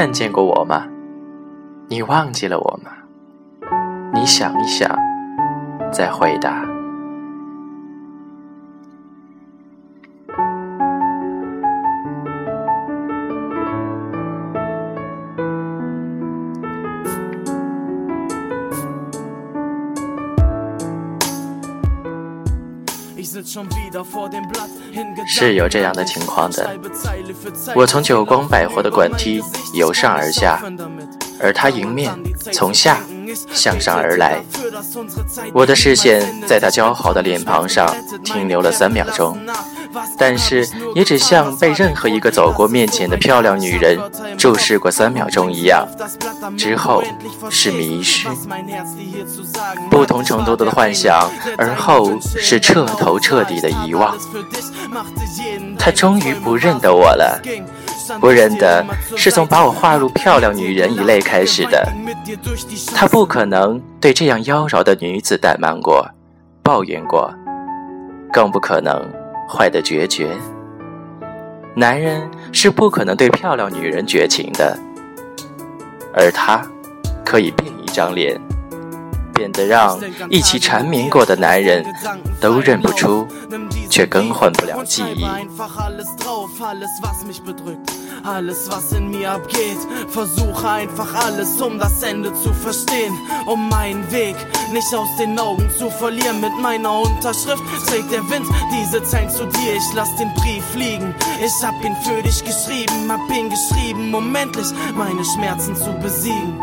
看见过我吗？你忘记了我吗？你想一想，再回答。是有这样的情况的。我从九光百货的管梯由上而下，而他迎面从下向上而来。我的视线在他姣好的脸庞上停留了三秒钟。但是，也只像被任何一个走过面前的漂亮女人注视过三秒钟一样，之后是迷失，不同程度的幻想，而后是彻头彻底的遗忘。他终于不认得我了，不认得是从把我划入漂亮女人一类开始的。他不可能对这样妖娆的女子怠慢过、抱怨过，更不可能。坏的决绝，男人是不可能对漂亮女人绝情的，而他可以变一张脸。变得让一起缠绵过的男人都认不出，却更换不了记忆。Alles, was in mir abgeht, versuche einfach alles, um das Ende zu verstehen. Um meinen Weg nicht aus den Augen zu verlieren. Mit meiner Unterschrift trägt der Wind diese Zeilen zu dir. Ich lass den Brief fliegen. Ich hab ihn für dich geschrieben, hab ihn geschrieben, um endlich meine Schmerzen zu besiegen.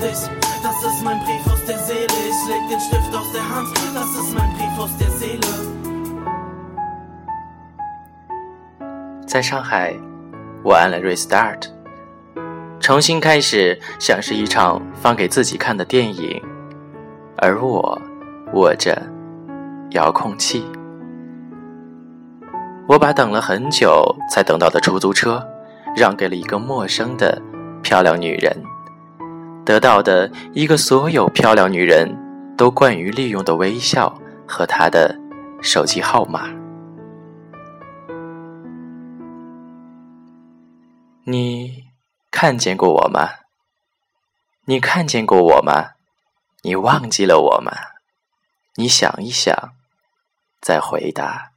Dich. Das ist mein Brief aus der Seele. Ich leg den Stift aus der Hand. Das ist mein Brief aus der Seele. 在上海，我按了 Restart，重新开始，像是一场放给自己看的电影，而我握着遥控器。我把等了很久才等到的出租车让给了一个陌生的漂亮女人。得到的一个所有漂亮女人都惯于利用的微笑和她的手机号码。你看见过我吗？你看见过我吗？你忘记了我吗？你想一想，再回答。